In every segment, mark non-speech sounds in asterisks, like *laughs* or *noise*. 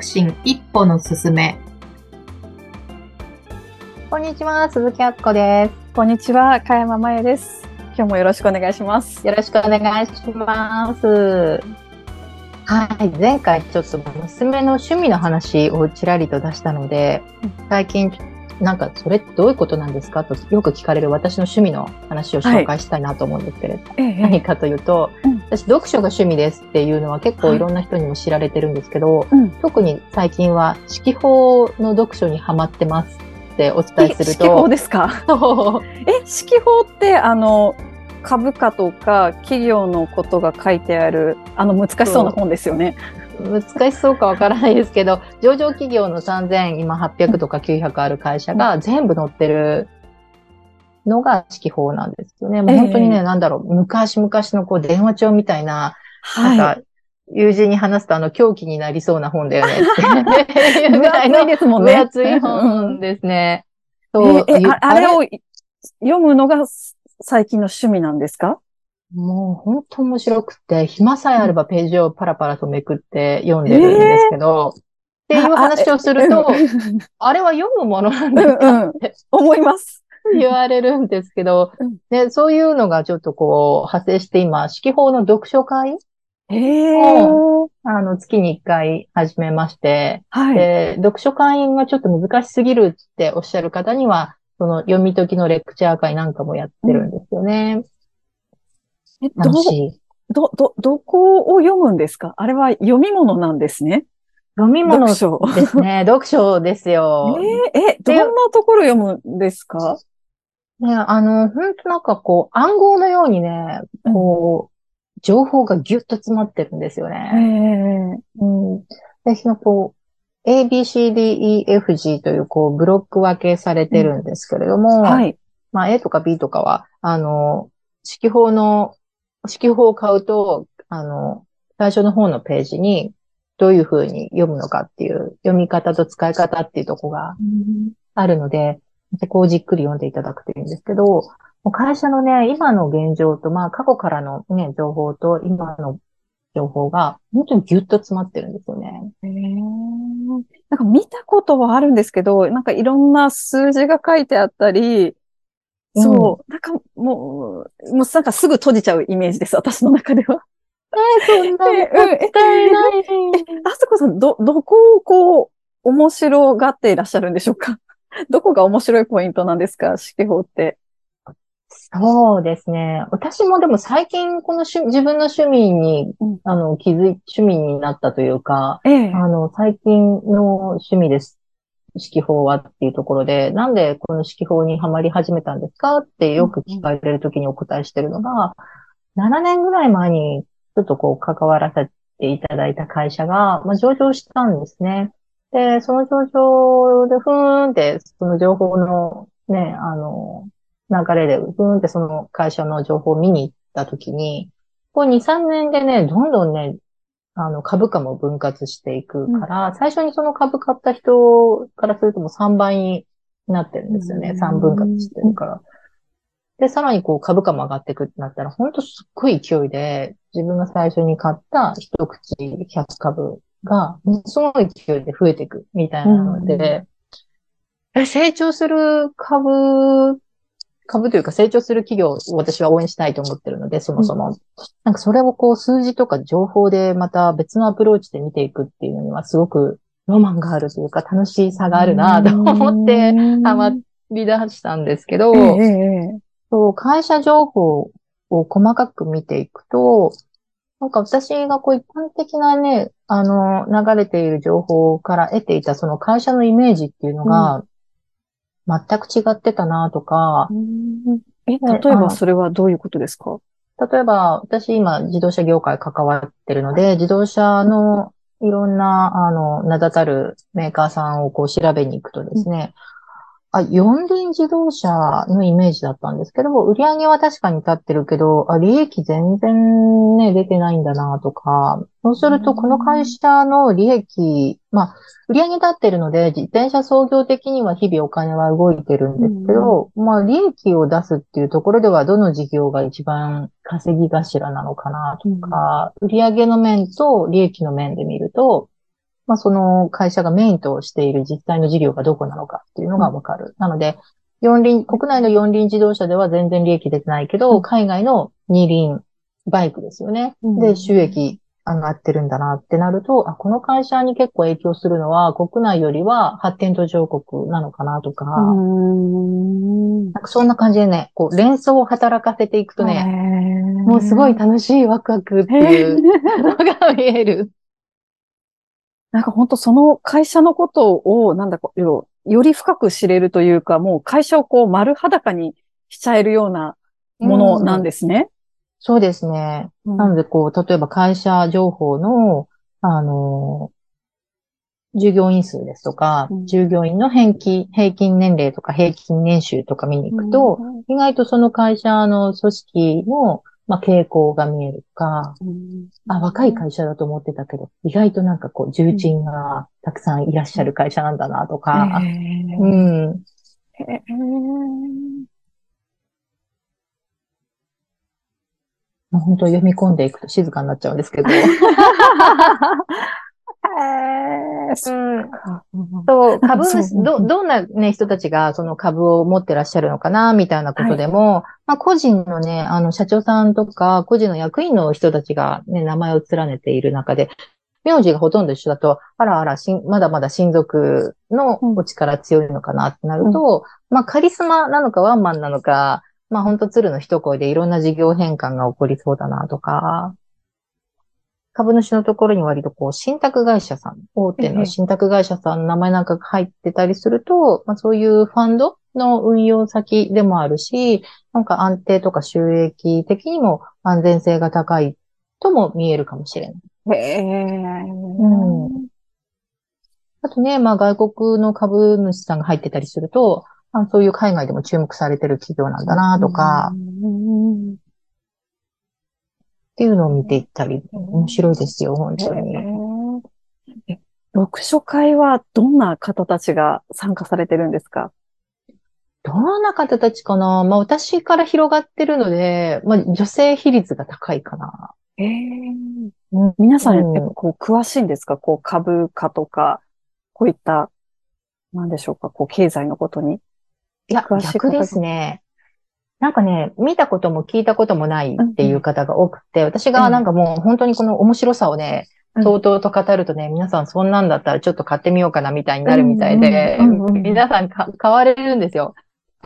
促進一歩の進め。こんにちは、鈴木あっこです。こんにちは、かやままえです。今日もよろしくお願いします。よろしくお願いします。はい、前回ちょっと娘の趣味の話をちらりと出したので、最近なんかそれってどういうことなんですかとよく聞かれる私の趣味の話を紹介したいなと思うんですけれど、ええ何かというと、うん。私読書が趣味ですっていうのは結構いろんな人にも知られてるんですけど、うん。特に最近は四季法の読書にハマってますってお伝えする四季報と、ですか？え、四季報って、あの、株価とか企業のことが書いてある、あの難しそうな本ですよね。難しそうかわからないですけど、上場企業の3000、今800とか900ある会社が全部載ってるのが四季報なんですよね。もう本当にね、ええなんだろう、昔々のこう電話帳みたいな、なんはか、友人に話すとあの狂気になりそうな本だよねって。い。*laughs* 分厚いですもんね。分厚い本ですね。そうえ、えああれあを読むのが最近の趣味なんですか？もう本当面白くて、暇さえあればページをパラパラとめくって読んでるんですけど、っていう話をすると、あれは読むものなんですか？うんうん。思います。言われるんですけどうん、で、そういうのがちょっとこう派生して今、四季報の読書会ええあの、月に一回始めまして、はい。で、読書会がちょっと難しすぎるっておっしゃる方には、その読み解きのレクチャー会なんかもやってるんですよね。えど。ど、ど、どこを読むんですか？あれは読み物なんですね。読み物。ですね。*laughs* 読書ですよ。えーえ、どんなところ読むんですか？ね、あの、本当なんかこう、暗号のようにね、こう、情報がギュッと詰まってるんですよえね。えうん。で、そのこう、A, B, C, D, E, F, G というこう、ブロック分けされてるんですけれども、はい。まあ A とか B とかは、あの、式法の、式法を買うと、あの、最初の方のページに、どういうふうに読むのかっていう、読み方と使い方っていうとこがあるので、そこをじっくり読んでいただくといいんですけど、会社のね、今の現状と、まあ過去からのね、情報と今の情報が、本当にギュッと詰まってるんですよね。ええなんか見たことはあるんですけど、なんかいろんな数字が書いてあったり、そう、なんかもう、もうなんかすぐ閉じちゃうイメージです、私の中では。そんなえうんえったいない。あそこさん、ど、どこをこう、面白がっていらっしゃるんでしょうか？*laughs* どこが面白いポイントなんですか？四季法って。そうですね。私もでも最近この趣自分の趣味に、うんあの、気づい、趣味になったというか、ええあの、最近の趣味です。式法はっていうところで、なんでこの式法にはまり始めたんですか？ってよく聞かれるときにお答えしてるのが、7年ぐらい前にちょっとこう関わらせていただいた会社が、まあ、上場したんですね。で、その上場でふーんって、その情報のね、あの、流れでふーんってその会社の情報を見に行ったときに、こう2、3年でね、どんどんね、あの、株価も分割していくから、最初にその株買った人からするともう3倍になってるんですよね。うん3分割してるから。で、さらにこう株価も上がっていくってなったら、ほんとすっごい勢いで、自分が最初に買った一口100株が、ものすごい勢いで増えていくみたいなので、え成長する株、株というか成長する企業を私は応援したいと思ってるので、そもそも。なんかそれをこう数字とか情報でまた別のアプローチで見ていくっていうのにはすごくロマンがあるというか楽しさがあるなと思ってハマり出したんですけど、そう会社情報を細かく見ていくと、なんか私がこう一般的なね、あの、流れている情報から得ていたその会社のイメージっていうのが、全く違ってたなとか、え、例えばそれはどういうことですか？例えば、私今自動車業界関わってるので、自動車のいろんな、あの、名だたるメーカーさんをこう調べに行くとですね、あ、四輪自動車のイメージだったんですけど、売り上げは確かに立ってるけど、あ、利益全然ね、出てないんだなとか、そうするとこの会社の利益、まあ、売り上げ立ってるので、自転車創業的には日々お金は動いてるんですけど、まあ、利益を出すっていうところでは、どの事業が一番稼ぎ頭なのかなとか、売上の面と利益の面で見ると、まあ、その会社がメインとしている実際の事業がどこなのかっていうのがわかる。なので、四輪、国内の四輪自動車では全然利益出てないけど、うん海外の二輪バイクですよね。うんで、収益上がってるんだなってなると、あ、この会社に結構影響するのは国内よりは発展途上国なのかなとか、ん。なんかそんな感じでね、こう連想を働かせていくとね、もうすごい楽しいワクワクっていうのが見える。なんか本当その会社のことを、なんだこう、よより深く知れるというか、もう会社をこう丸裸にしちゃえるようなものなんですね。そうですね。なので、こう、例えば会社情報の、あの、従業員数ですとか、うん従業員の平均、平均年齢とか平均年収とか見に行くと、意外とその会社の組織の、まあ、傾向が見えるとか、うん。あ、若い会社だと思ってたけど、意外となんかこう、重鎮がたくさんいらっしゃる会社なんだなとか、うん。本当読み込んでいくと静かになっちゃうんですけど。*laughs* へーそう株主、ど、どんなね、人たちがその株を持ってらっしゃるのかな、みたいなことでも、まあ個人のね、あの、社長さんとか、個人の役員の人たちがね、名前を連ねている中で、名字がほとんど一緒だと、あらあら、まだまだ親族のお力強いのかなってなると、まあカリスマなのかワンマンなのか、まあ本当鶴の一声でいろんな事業変換が起こりそうだなとか、株主のところに割とこう、信託会社さん、大手の信託会社さんの名前なんかが入ってたりすると、まあそういうファンドの運用先でもあるし、なんか安定とか収益的にも安全性が高いとも見えるかもしれない。へえ。うんあとね、まあ外国の株主さんが入ってたりすると、あそういう海外でも注目されてる企業なんだなとか、うんっていうのを見ていったり、面白いですよ、本当に。え読書会はどんな方たちが参加されてるんですか？どんな方たちかな？まあ私から広がってるので、まあ女性比率が高いかな。ええうん皆さん、うんやっぱこう、詳しいんですか？こう、株価とか、こういった、なんでしょうか？こう、経済のことに。いや、逆ですね。なんかね、見たことも聞いたこともないっていう方が多くて、私がなんかもう本当にこの面白さをね、うん。とうとうと語るとね、皆さんそんなんだったらちょっと買ってみようかなみたいになるみたいで皆さんか買われるんですよ。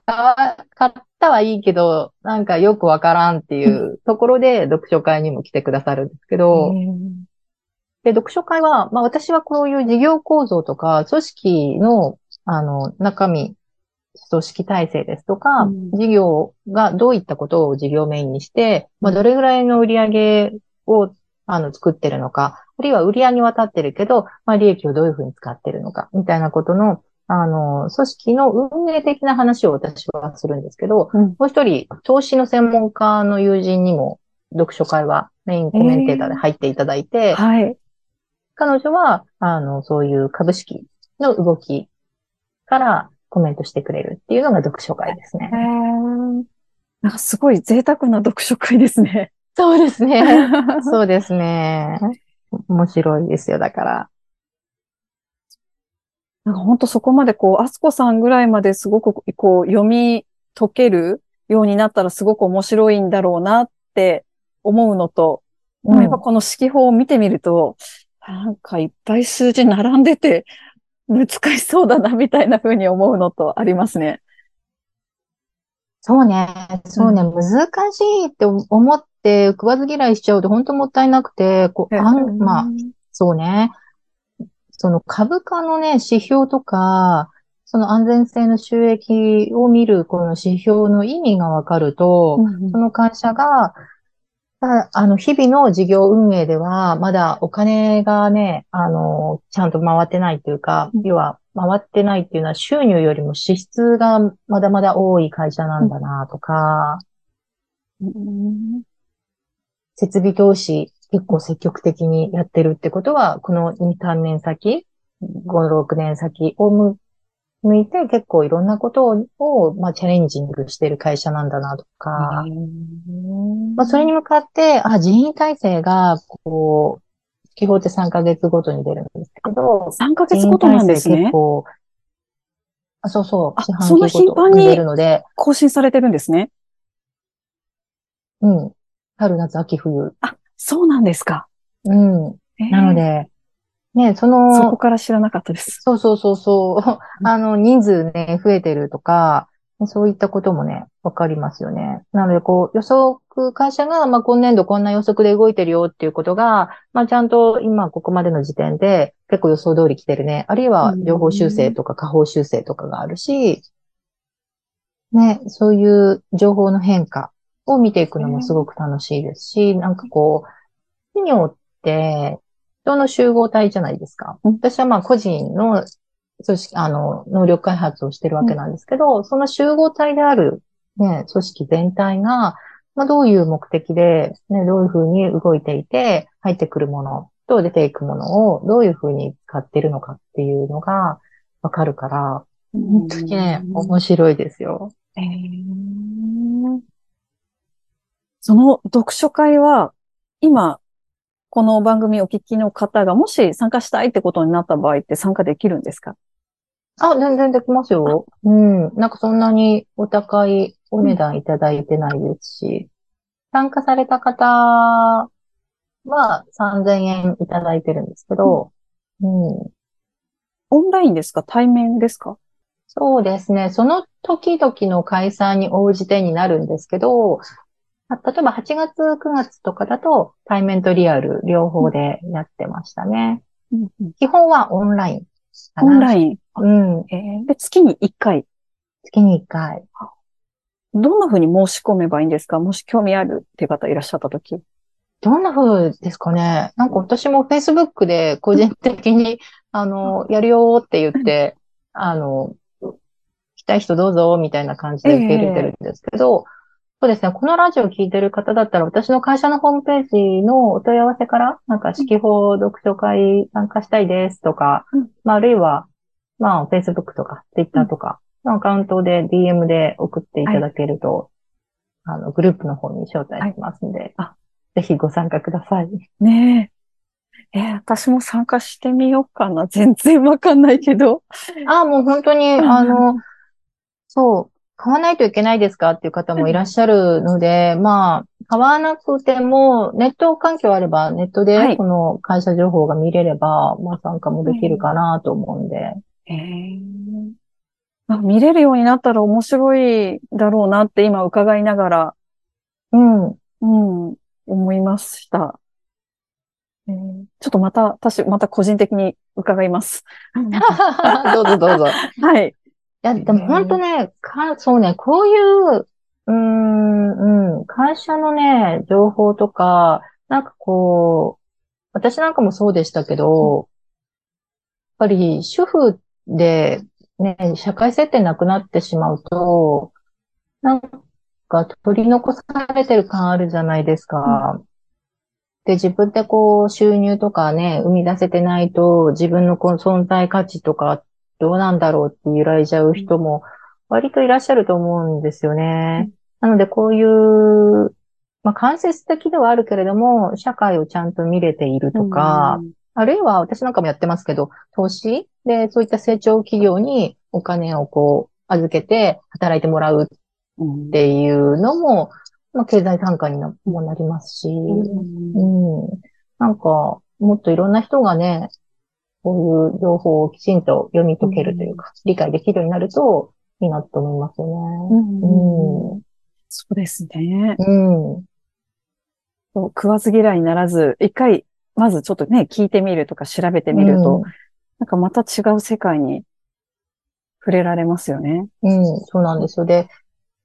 買ったはいいけど、なんかよくわからんっていうところで読書会にも来てくださるんですけど、で、読書会は、まあ私はこういう事業構造とか、組織の、あの、中身、組織体制ですとか、うん。事業がどういったことを事業メインにして、まあどれぐらいの売り上げを、あの、作ってるのか、あるいは売り上げは立ってるけど、まあ利益をどういうふうに使ってるのか、みたいなことの、あの、組織の運営的な話を私はするんですけど、うん。もう一人、投資の専門家の友人にも、読書会はメインコメンテーターで入っていただいて、はい。彼女は、あの、そういう株式の動きからコメントしてくれるっていうのが読書会ですねへ。ーなんかすごい贅沢な読書会ですね。そうですね。*laughs* そうですね。面白いですよ、だから。なんか本当そこまでこう、アスコさんぐらいまですごくこう、読み解けるようになったらすごく面白いんだろうなって思うのと、うんやっぱこの式法を見てみると、なんかいっぱい数字並んでて難しそうだなみたいな風に思うのとありますね。そうね。そうね。難しいって思って食わず嫌いしちゃうと本当もったいなくて、こう、あん、まあ、そうね。その株価のね、指標とか、その安全性の収益を見るこの指標の意味がわかると、うんその会社が、ああの、日々の事業運営では、まだお金がね、あの、ちゃんと回ってないというかうん、要は、回ってないっていうのは収入よりも支出がまだまだ多い会社なんだなとか、うん。設備投資結構積極的にやってるってことは、この2、3年先、5、6年先を向向いて結構いろんなことを、をまあ、チャレンジングしてる会社なんだなとか、まあ、それに向かって、あ、人員体制が、こう、記号って3ヶ月ごとに出るんですけど、3ヶ月ごとなんですね。結構、あ、そうそう、あそんな期ごと頻繁に出るので、更新されてるんですね。うん。春、夏、秋、冬。あ、そうなんですか。うん。えーなの、で、ね、そそこの、から知らなかったです。そうそうそうそう、あの、人数ね、増えてるとか、そういったこともね、わかりますよね。なので、こう、予測、会社が、まあ、今年度こんな予測で動いてるよっていうことが、まあ、ちゃんと今ここまでの時点で結構予想通り来てるね。あるいは情報修正とか下方修正とかがあるし、ね、そういう情報の変化を見ていくのもすごく楽しいですし、なんかこう、企業って人の集合体じゃないですか。うん私はまあ個人の組織、あの、能力開発をしてるわけなんですけど、その集合体であるね、組織全体が、まあ、どういう目的で、ね、どういうふうに動いていて、入ってくるものと出ていくものをどういうふうに使ってるのかっていうのがわかるから、本当にね、面白いですよ。えーその読書会は、今、この番組お聞きの方がもし参加したいってことになった場合って参加できるんですか？あ、全然できますよ。うん。なんかそんなにお高いお値段いただいてないですし、参加された方は3000円いただいてるんですけど、うん。オンラインですか？対面ですか？そうですね。その時々の開催に応じてになるんですけど、あ例えば8月、9月とかだと対面とリアル両方でやってましたね。基本はオンライン。オンライン。うん。えーで、月に1回。月に1回。どんな風に申し込めばいいんですか？もし興味あるっていう方いらっしゃった時。どんな風ですかね？なんか私も Facebook で個人的に、あの、やるよって言って、あの、来たい人どうぞみたいな感じで受け入れてるんですけど、そうですね、このラジオ聞いてる方だったら私の会社のホームページのお問い合わせから、なんか四季報読書会参加したいですとか、うんまあ、あるいは、まあ、Facebook とか Twitter とかのアカウントで DM で送っていただけると、あの、グループの方に招待しますんで、あぜひご参加ください。ねえ。えー私も参加してみようかな。全然わかんないけど。ああ、もう本当に、あの、そう、買わないといけないですか？っていう方もいらっしゃるので、まあ、買わなくても、ネット環境あれば、ネットはいでこの会社情報が見れれば、まあ参加もできるかなと思うんで。えーあ見れるようになったら面白いだろうなって今伺いながら、うん。うん、思いました。えーちょっとまた、私、また個人的に伺います。*laughs* *laughs* どうぞどうぞ。いはい。や、でも本当ね、か、そうね、こういう、うーん、うん、会社のね、情報とか、なんかこう、私なんかもそうでしたけど、やっぱり主婦で、ね、社会設定なくなってしまうと、なんか取り残されてる感あるじゃないですか。で、自分でこう収入とかね、生み出せてないと、自分のこう存在価値とかどうなんだろうって揺らいじゃう人も割といらっしゃると思うんですよね。なのでこういう、まあ間接的ではあるけれども、社会をちゃんと見れているとか、あるいは私なんかもやってますけど、投資？でそういった成長企業にお金をこう預けて働いてもらうっうん、ていうのも、まあ経済参加になもなりますし、うん。うん。なんか、もっといろんな人がね、こういう情報をきちんと読み解けるというか、理解できるようになるといいなと思いますよね。そうですね。うん。うん。そう食わず嫌いにならず、一回、まずちょっとね、聞いてみるとか調べてみると、なんかまた違う世界に触れられますよね。うん、うん、そうなんですよ。で、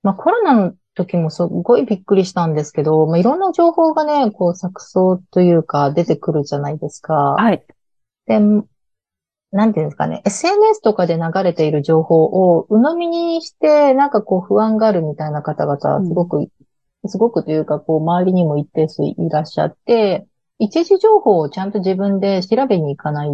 まあコロナの時もすごいびっくりしたんですけど、まあいろんな情報がね、こう錯綜というか出てくるじゃないですか。はい。で、なんていうんですかね、SNS とかで流れている情報を鵜呑みにして、なんかこう不安があるみたいな方々、すごく、すごくというか、こう周りにも一定数いらっしゃって、一時情報をちゃんと自分で調べに行かない、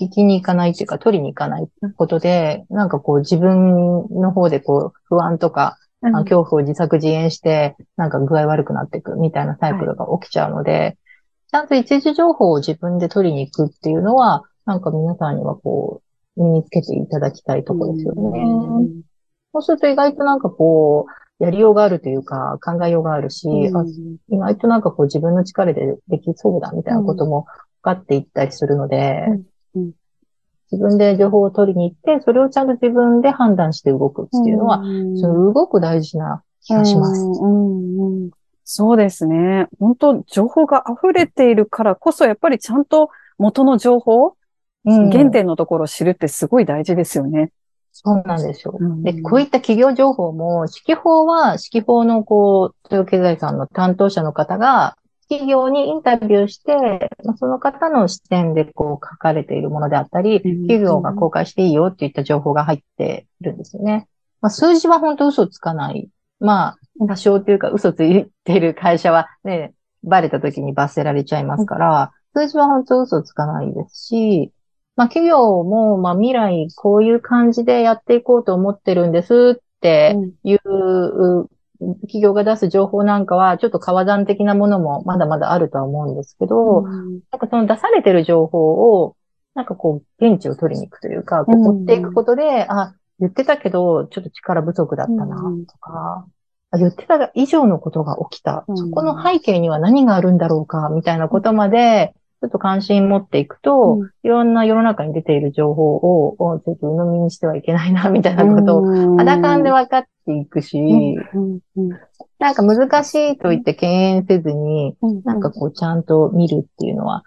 聞きに行かないっていうか、取りに行かないことで、なんかこう自分の方でこう不安とか、恐怖を自作自演して、なんか具合悪くなっていくみたいなサイクルが起きちゃうので、ちゃんと一時情報を自分で取りに行くっていうのは、なんか皆さんにはこう、身につけていただきたいところですよね。そうすると意外となんかこう、やりようがあるというか、考えようがあるし、うん。あ意外となんかこう自分の力でできそうだみたいなことも分かっていったりするので、自分で情報を取りに行って、それをちゃんと自分で判断して動くっていうのは、うん。すごく大事な気がします。うん。うん。うんそうですね。本当情報が溢れているからこそ、やっぱりちゃんと元の情報、うん原点のところを知るってすごい大事ですよね。そうなんですよ。うんで、こういった企業情報も、指揮法は、指揮法のこう、東洋経済産の担当者の方が、企業にインタビューして、まあその方の視点でこう書かれているものであったり、うん企業が公開していいよっていった情報が入っているんですよね。まあ、数字は本当嘘つかない。まあ、多少というか嘘ついている会社はね、バレた時に罰せられちゃいますから、数字は本当嘘つかないですし、まあ企業も、まあ未来こういう感じでやっていこうと思ってるんですっていう、企業が出す情報なんかは、ちょっと川山的なものもまだまだあるとは思うんですけど、うん。なんかその出されてる情報を、なんかこう、現地を取りに行くというか、こううん追っていくことで、あ、言ってたけど、ちょっと力不足だったなうん、とか、あ言ってた以上のことが起きた。うん。そこの背景には何があるんだろうか、みたいなことまで、ちょっと関心持っていくと、うん。いろんな世の中に出ている情報を、おちょっと鵜呑みにしてはいけないな、みたいなことを、を肌感で分かっていくし、うん。うん。なんか難しいと言って敬遠せずに、うん。なんかこう、ちゃんと見るっていうのは、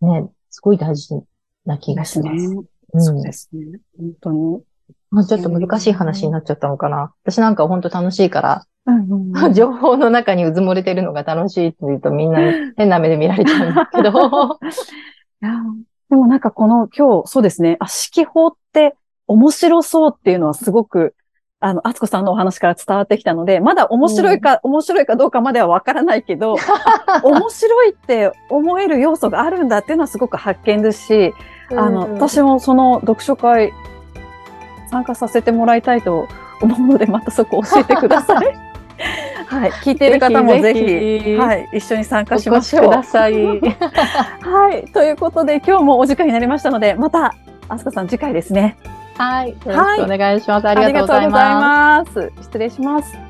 ね、すごい大事な気がします。そうですね。本当に。まあちょっと難しい話になっちゃったのかな。私なんか本当楽しいから、うんうん *laughs* 情報の中にうずもれてるのが楽しいって言うとみんなに変な目で見られちゃうんですけど。*laughs* いやでもなんかこの今日、そうですね。あ、指揮法って面白そうっていうのはすごく、あの、あつこさんのお話から伝わってきたので、まだ面白いか、面白いかどうかまではわからないけど、*laughs* 面白いって思える要素があるんだっていうのはすごく発見ですし、あの、私もその読書会参加させてもらいたいと思うので、またそこ教えてください。*laughs* はい。聞いている方もぜひ、はい。一緒に参加おしましょう。越しください。*laughs* はい。ということで、今日もお時間になりましたので、また、あすかさん次回ですね。はい。よろしくお願いします。ありがとうござい。ます。失礼します。